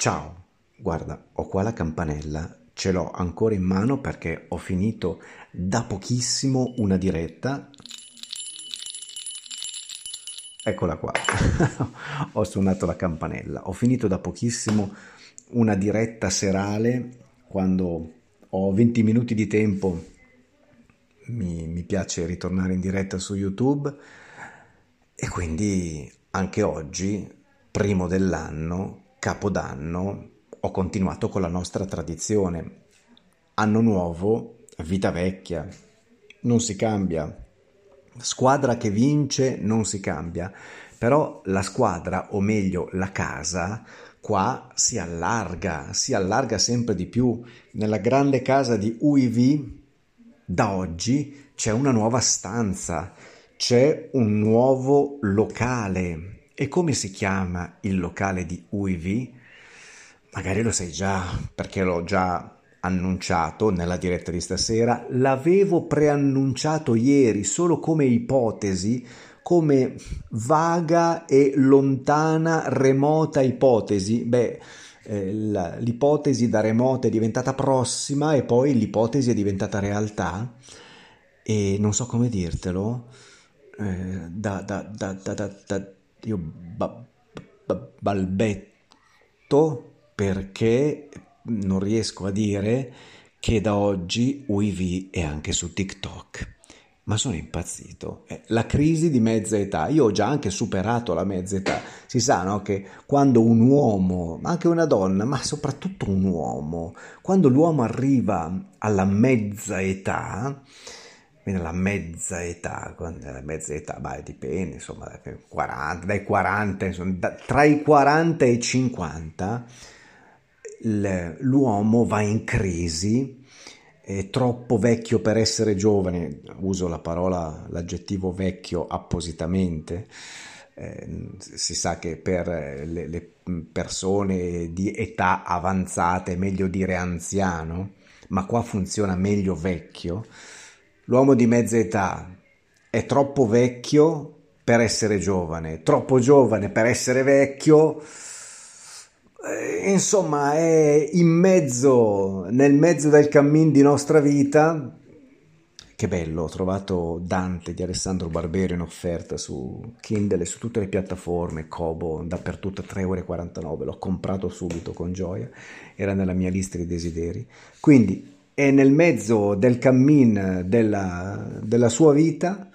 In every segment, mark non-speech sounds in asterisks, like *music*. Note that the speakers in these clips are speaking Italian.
Ciao, guarda, ho qua la campanella, ce l'ho ancora in mano perché ho finito da pochissimo una diretta. Eccola qua, *laughs* ho suonato la campanella. Ho finito da pochissimo una diretta serale quando ho 20 minuti di tempo. Mi, mi piace ritornare in diretta su YouTube e quindi anche oggi, primo dell'anno, Capodanno ho continuato con la nostra tradizione. Anno nuovo, vita vecchia, non si cambia. Squadra che vince non si cambia, però la squadra, o meglio la casa, qua si allarga, si allarga sempre di più. Nella grande casa di UIV da oggi c'è una nuova stanza, c'è un nuovo locale e come si chiama il locale di UIV? Magari lo sai già, perché l'ho già annunciato nella diretta di stasera, l'avevo preannunciato ieri solo come ipotesi, come vaga e lontana, remota ipotesi. Beh, eh, l'ipotesi da remota è diventata prossima e poi l'ipotesi è diventata realtà e non so come dirtelo, eh, da, da, da, da io ba- ba- balbetto perché non riesco a dire che da oggi UIV è anche su TikTok. Ma sono impazzito. Eh, la crisi di mezza età, io ho già anche superato la mezza età. Si sa no, che quando un uomo, ma anche una donna, ma soprattutto un uomo, quando l'uomo arriva alla mezza età, quindi la mezza età, la mezza età, beh, dipende, insomma, 40, dai 40, insomma, da, tra i 40 e i 50 l'uomo va in crisi, è troppo vecchio per essere giovane, uso la parola, l'aggettivo vecchio appositamente, eh, si sa che per le, le persone di età avanzata è meglio dire anziano, ma qua funziona meglio vecchio L'uomo di mezza età è troppo vecchio per essere giovane, troppo giovane per essere vecchio, eh, insomma è in mezzo, nel mezzo del cammin di nostra vita. Che bello, ho trovato Dante di Alessandro Barbero in offerta su Kindle e su tutte le piattaforme, Kobo, dappertutto 3,49 euro, l'ho comprato subito con gioia, era nella mia lista di desideri. Quindi è nel mezzo del cammin della, della sua vita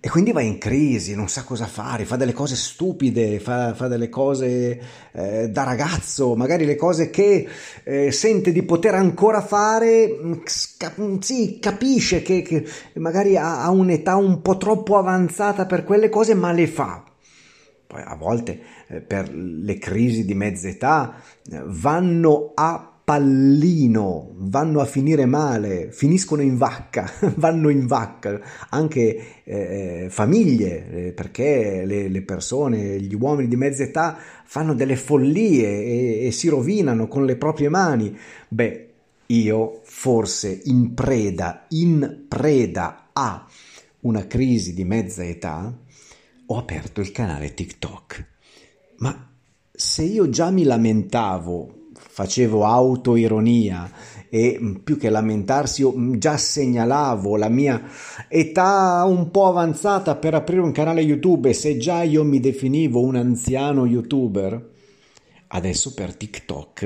e quindi va in crisi, non sa cosa fare, fa delle cose stupide, fa, fa delle cose eh, da ragazzo, magari le cose che eh, sente di poter ancora fare, cap- sì, capisce che, che magari ha, ha, un'età un po' troppo avanzata per quelle cose, ma le fa. Poi a volte eh, per le crisi di mezza età eh, vanno a pallino, vanno a finire male, finiscono in vacca, *laughs* vanno in vacca, anche eh, famiglie, eh, perché le, le, persone, gli uomini di mezza età fanno delle follie e, e si rovinano con le proprie mani. Beh, io forse in preda, in preda a una crisi di mezza età, ho aperto il canale TikTok. Ma se io già mi lamentavo facevo autoironia e mm, più che lamentarsi io mm, già segnalavo la mia età un po' avanzata per aprire un canale YouTube. E se già io mi definivo un anziano youtuber, adesso per TikTok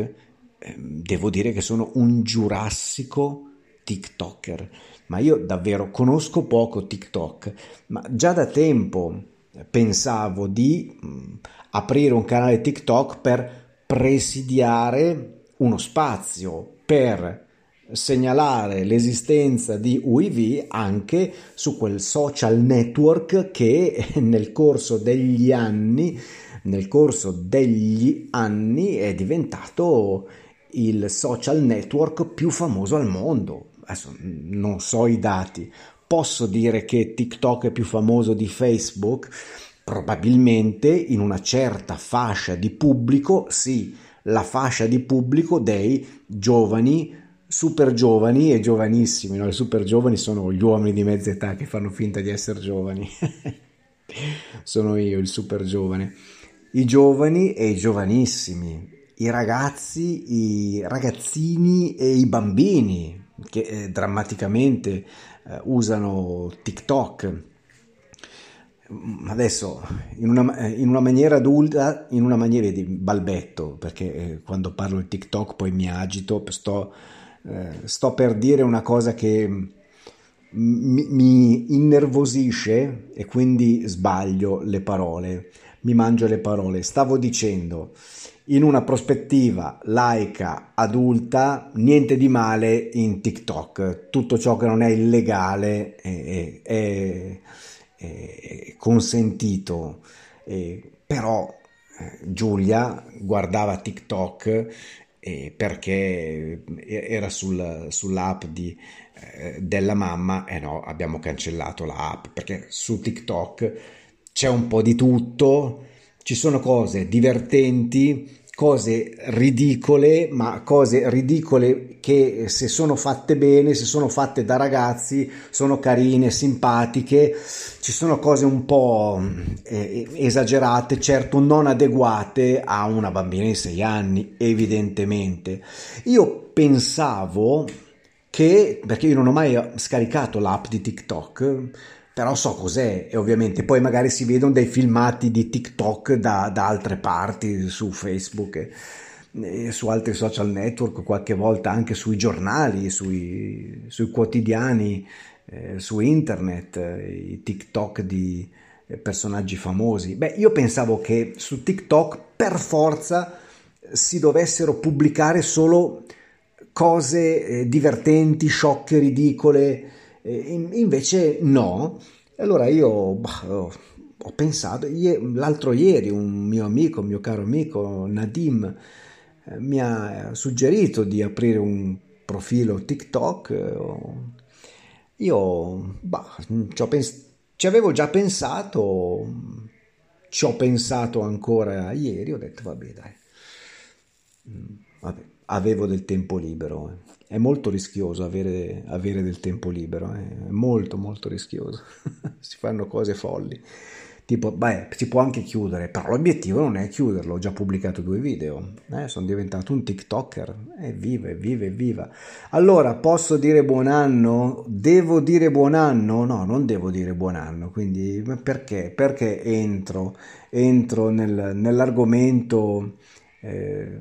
eh, devo dire che sono un giurassico TikToker, ma io davvero conosco poco TikTok, ma già da tempo pensavo di mm, aprire un canale TikTok per presidiare uno spazio per segnalare l'esistenza di UIV anche su quel social network che *laughs* nel corso degli anni nel corso degli anni è diventato il social network più famoso al mondo. Adesso non so i dati, posso dire che TikTok è più famoso di Facebook? Probabilmente in una certa fascia di pubblico, sì, la fascia di pubblico dei giovani super giovani e giovanissimi, no? i super giovani sono gli uomini di mezza età che fanno finta di essere giovani, *laughs* sono io il super giovane, i giovani e i giovanissimi, i ragazzi, i ragazzini e i bambini che eh, drammaticamente eh, usano TikTok. Adesso in una, in una, maniera adulta, in una maniera di balbetto, perché eh, quando parlo di TikTok poi mi agito, sto eh, sto per dire una cosa che mi, mi innervosisce e quindi sbaglio le parole, mi mangio le parole. Stavo dicendo in una prospettiva laica, adulta, niente di male in TikTok. Tutto ciò che non è illegale è, è, è consentito. però eh, Giulia guardava TikTok eh, perché era sul, sull'app di, eh, della mamma e eh no, abbiamo cancellato l'app perché su TikTok c'è un po' di tutto, ci sono cose divertenti, cose ridicole, ma cose ridicole che se sono fatte bene, se sono fatte da ragazzi, sono carine, simpatiche, ci sono cose un po' eh, esagerate, certo non adeguate a una bambina di 6 anni, evidentemente. Io pensavo che, perché io non ho mai scaricato l'app di TikTok, però so cos'è e ovviamente poi magari si vedono dei filmati di TikTok da, da altre parti su Facebook su altri social network, qualche volta anche sui giornali, sui, sui quotidiani, eh, su internet, eh, i TikTok di eh, personaggi famosi. Beh, io pensavo che su TikTok per forza si dovessero pubblicare solo cose eh, divertenti, sciocche, ridicole invece no. Allora io bah, ho pensato, l'altro ieri un mio amico, un mio caro amico Nadim, eh, mi ha suggerito di aprire un profilo TikTok. Io bah, ci, pens- ci avevo già pensato, ci ho pensato ancora ieri, ho detto vabbè dai, mm, vabbè, avevo del tempo libero. Eh è molto rischioso avere, avere del tempo libero, eh? è molto molto rischioso, *laughs* si fanno cose folli. Tipo, beh, si può anche chiudere, però l'obiettivo non è chiuderlo, ho già pubblicato due video, eh, sono diventato un TikToker, evviva, evviva, evviva. Allora, posso dire buon anno? Devo dire buon anno? No, non devo dire buon anno, quindi perché? Perché entro, entro nel, nell'argomento... Eh,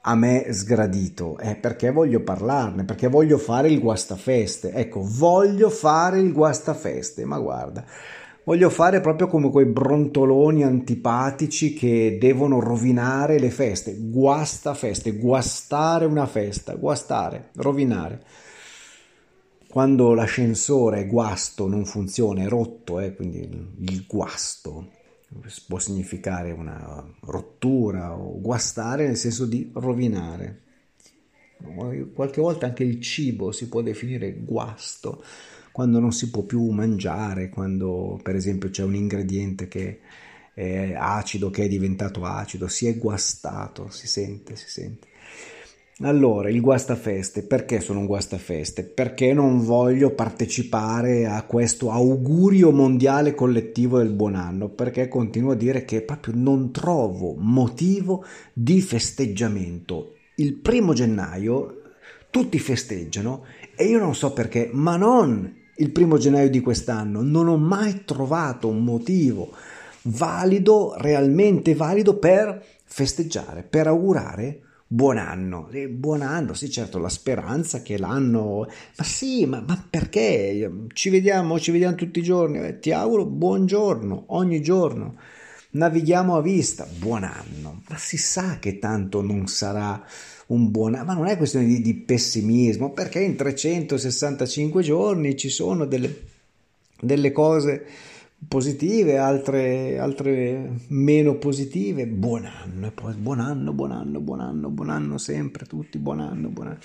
a me sgradito, è perché voglio parlarne, perché voglio fare il guastafeste. Ecco, voglio fare il guastafeste, ma guarda, voglio fare proprio come quei brontoloni antipatici che devono rovinare le feste. Guastafeste, guastare una festa, guastare, rovinare. Quando l'ascensore guasto non funziona, è rotto, eh, quindi il guasto può significare una rottura o guastare nel senso di rovinare. Qualche volta anche il cibo si può definire guasto, quando non si può più mangiare, quando per esempio c'è un ingrediente che è acido, che è diventato acido, si è guastato, si sente, si sente. Allora, il guastafeste, perché sono un guastafeste? Perché non voglio partecipare a questo augurio mondiale collettivo del buon anno, perché continuo a dire che proprio non trovo motivo di festeggiamento. Il primo gennaio tutti festeggiano e io non so perché, ma non il primo gennaio di quest'anno, non ho mai trovato un motivo valido, realmente valido per festeggiare, per augurare buon anno. E buon anno, sì, certo, la speranza che l'anno... Ma sì, ma, ma perché? Ci vediamo, ci vediamo tutti i giorni. Eh, ti auguro buongiorno, ogni giorno. Navighiamo a vista, buon anno. Ma si sa che tanto non sarà un buon anno, ma non è questione di, di pessimismo, perché in 365 giorni ci sono delle, delle cose positive, altre, altre meno positive. Buon anno, e poi buon anno, buon anno, buon anno, buon anno sempre, tutti buon anno, buon anno.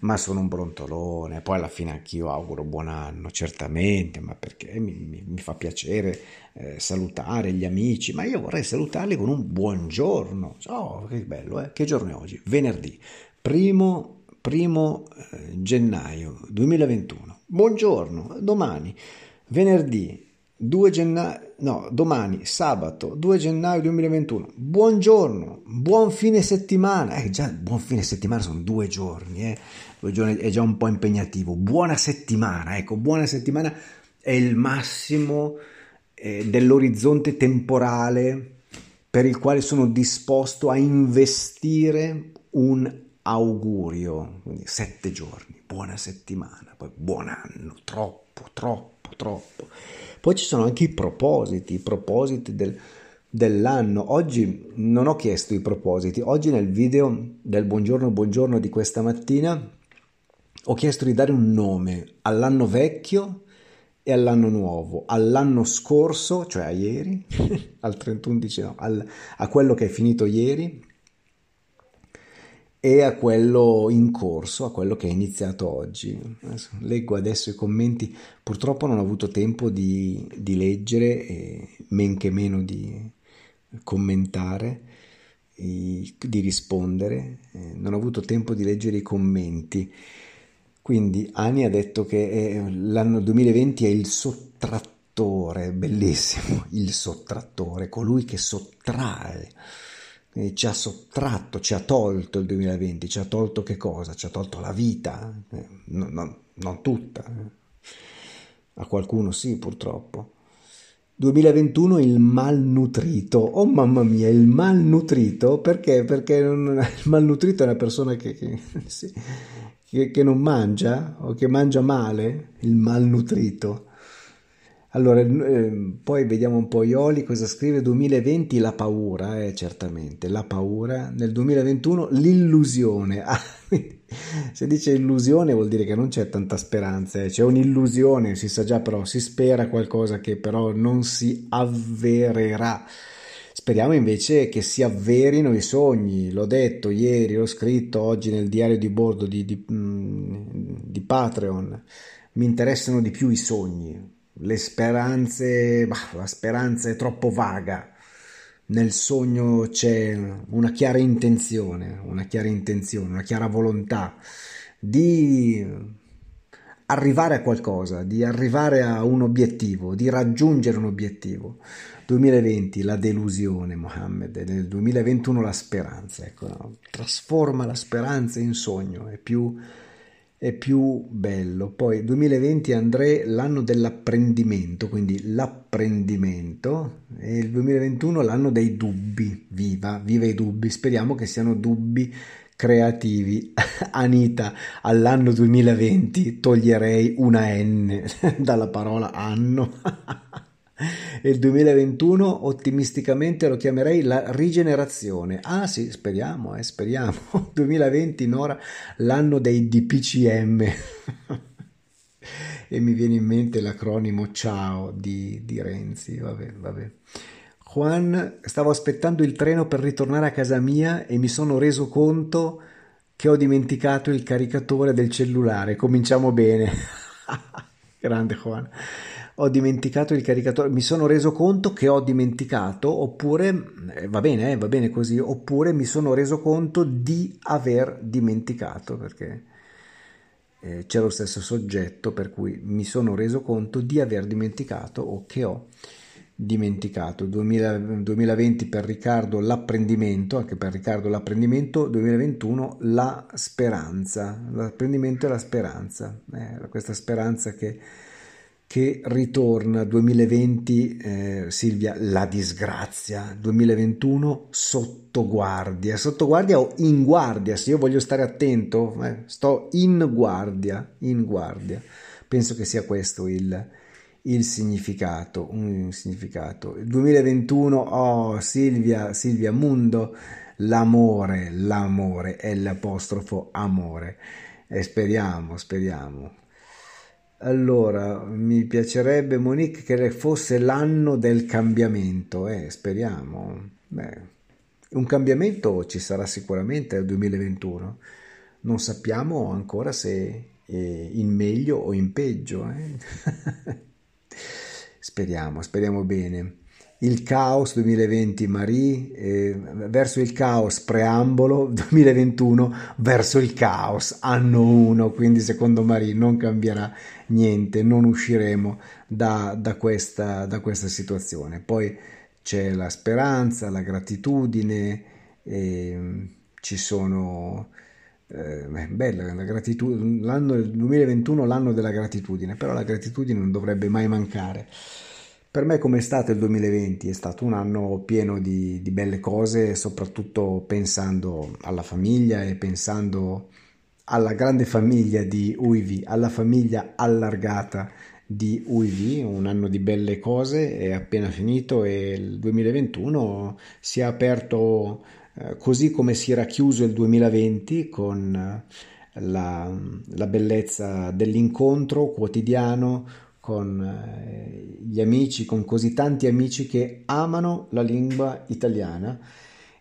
Ma sono un brontolone, poi alla fine anch'io auguro buon anno, certamente, ma perché mi, mi, mi fa piacere eh, salutare gli amici, ma io vorrei salutarli con un buongiorno. Oh, che bello, eh? Che giorno è oggi? Venerdì, primo, primo eh, gennaio 2021. Buongiorno, domani, venerdì 2 gennaio, no, domani, sabato 2 gennaio 2021. Buongiorno, buon fine settimana. Eh, già, buon fine settimana sono due giorni, eh. Due giorni è già un po' impegnativo. Buona settimana, ecco, buona settimana è il massimo eh, dell'orizzonte temporale per il quale sono disposto a investire un augurio. Quindi sette giorni, buona settimana, poi buon anno, troppo, troppo, troppo. Poi ci sono anche i propositi, i propositi del, dell'anno. Oggi non ho chiesto i propositi, oggi nel video del buongiorno buongiorno di questa mattina ho chiesto di dare un nome all'anno vecchio e all'anno nuovo, all'anno scorso, cioè a ieri, *laughs* al 31 dicembre, al, a quello che è finito ieri e a quello in corso, a quello che è iniziato oggi. Adesso, leggo adesso i commenti, purtroppo non ho avuto tempo di, di leggere e men che meno di commentare, di rispondere, eh, non ho avuto tempo di leggere i commenti. Quindi Ani ha detto che l'anno 2020 è il sottrattore, bellissimo, il sottrattore, colui che sottrae eh, ci ha sottratto, ci ha tolto il 2020, ci ha tolto che cosa? Ci ha tolto la vita, eh, no, no, non tutta, eh. a qualcuno sì purtroppo. 2021 il malnutrito, oh mamma mia, il malnutrito, perché? Perché non, *laughs* il malnutrito è una persona che, che, *laughs* sì, che, che non mangia o che mangia male, il malnutrito. Allora, eh, poi vediamo un po' Ioli cosa scrive. 2020 la paura, eh, certamente, la paura. Nel 2021 l'illusione. *laughs* Ah, se dice illusione vuol dire che non c'è tanta speranza, eh. c'è un'illusione, si sa già però, si spera qualcosa che però non si avvererà. Speriamo invece che si avverino i sogni, l'ho detto ieri, l'ho scritto oggi nel diario di bordo di, di, mm, di Patreon, mi interessano di più i sogni, le speranze, bah, la speranza è troppo vaga. Nel sogno c'è una chiara intenzione, una chiara intenzione, una chiara volontà di arrivare a qualcosa, di arrivare a un obiettivo, di raggiungere un obiettivo. 2020 la delusione, Mohammed, nel 2021 la speranza. Ecco, trasforma la speranza in sogno, è più è più bello. Poi 2020 André l'anno dell'apprendimento, quindi l'apprendimento e il 2021 l'anno dei dubbi. Viva, viva i dubbi. Speriamo che siano dubbi creativi. *laughs* Anita, all'anno 2020 toglierei una N *laughs* dalla parola anno. *laughs* e il 2021 ottimisticamente lo chiamerei la rigenerazione. Ah sì, speriamo, eh, speriamo. *laughs* 2020 Nora, l'anno dei DPCM. *laughs* e mi viene in mente l'acronimo ciao di, di Renzi, vabbè, vabbè. Juan, stavo aspettando il treno per ritornare a casa mia e mi sono reso conto che ho dimenticato il caricatore del cellulare. Cominciamo bene. *laughs* Grande Juan ho dimenticato il caricatore, mi sono reso conto che ho dimenticato, oppure eh, va bene, eh, va bene così, oppure mi sono reso conto di aver dimenticato, perché eh, c'è lo stesso soggetto per cui mi sono reso conto di aver dimenticato o che ho dimenticato. 2000, 2020 per Riccardo l'apprendimento, anche per Riccardo l'apprendimento, 2021 la speranza, l'apprendimento e la speranza, eh, questa speranza che che ritorna 2020 eh, Silvia la disgrazia. 2021 sotto guardia sotto guardia o in guardia? Se io voglio stare attento eh, sto in guardia in guardia. Penso che sia questo il, il significato un significato. 2021 oh Silvia Silvia Mundo l'amore l'amore è l'apostrofo amore. E speriamo speriamo allora, mi piacerebbe, Monique, che fosse l'anno del cambiamento, eh, speriamo. Beh, un cambiamento ci sarà sicuramente nel 2021. Non sappiamo ancora se in meglio o in peggio. Eh? *laughs* speriamo, speriamo bene il caos 2020 Marie, eh, verso il caos preambolo 2021 verso il caos anno 1, quindi secondo Marie non cambierà niente, non usciremo da, da, questa, da questa situazione. Poi c'è la speranza, la gratitudine, eh, ci sono... Eh, bella la gratitudine, l'anno 2021 l'anno della gratitudine, però la gratitudine non dovrebbe mai mancare. Per me come è stato il 2020? È stato un anno pieno di, di belle cose, soprattutto pensando alla famiglia e pensando alla grande famiglia di UIV, alla famiglia allargata di UIV, un anno di belle cose, è appena finito e il 2021 si è aperto eh, così come si era chiuso il 2020 con eh, la, la bellezza dell'incontro quotidiano, con eh, gli amici, con così tanti amici che amano la lingua italiana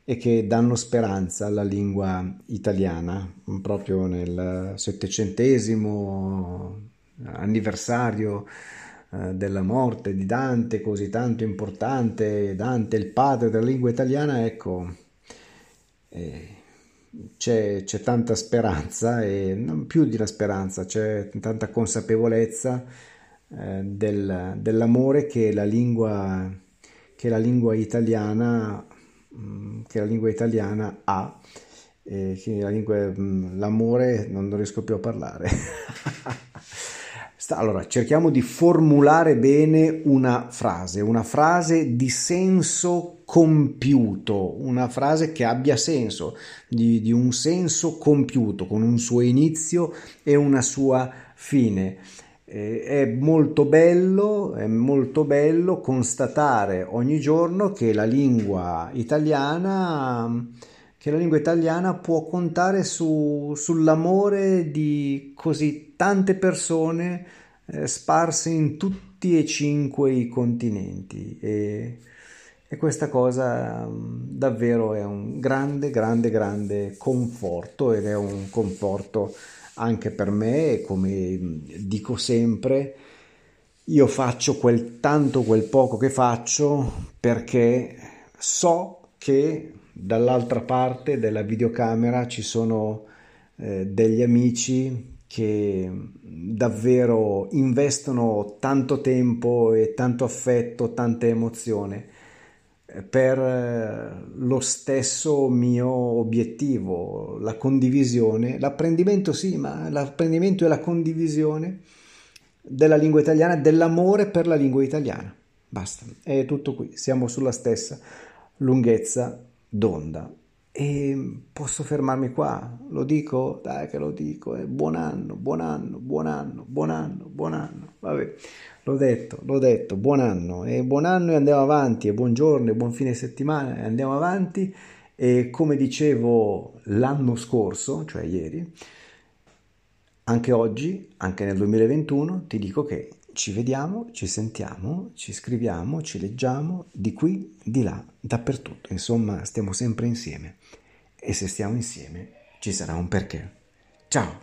e che danno speranza alla lingua italiana proprio nel settecentesimo anniversario eh, della morte di Dante, così tanto importante, Dante il padre della lingua italiana, ecco, eh, c'è, c'è, tanta speranza e non più di una speranza, c'è tanta consapevolezza eh, del, dell'amore che la lingua, che la lingua italiana, mm, che la lingua italiana ha. Eh, la lingua, mm, l'amore non, non riesco più a parlare. *laughs* Allora, cerchiamo di formulare bene una frase, una frase di senso compiuto, una frase che abbia senso, di, di, un senso compiuto, con un suo inizio e una sua fine è molto bello, è molto bello constatare ogni giorno che la lingua italiana, che la lingua italiana può contare su, sull'amore di così tante persone eh, sparse in tutti e cinque i continenti. E, e questa cosa davvero è un grande, grande, grande conforto ed è un conforto anche per me, come dico sempre, io faccio quel tanto, quel poco che faccio perché so che dall'altra parte della videocamera ci sono eh, degli amici che davvero investono tanto tempo e tanto affetto, tanta emozione per eh, lo stesso mio obiettivo, la condivisione, l'apprendimento sì, ma l'apprendimento e la condivisione della lingua italiana, dell'amore per la lingua italiana. Basta, è tutto qui, siamo sulla stessa lunghezza d'onda. E posso fermarmi qua, lo dico, dai che lo dico, eh. buon anno, buon anno, buon anno, buon anno, buon anno, vabbè. L'ho detto, l'ho detto, buon anno e buon anno e andiamo avanti e buongiorno e buon fine settimana e andiamo avanti e come dicevo l'anno scorso, cioè ieri, anche oggi, anche nel 2021, ti dico che ci vediamo, ci sentiamo, ci scriviamo, ci leggiamo di qui, di là, dappertutto. Insomma, stiamo sempre insieme e se stiamo insieme ci sarà un perché. Ciao!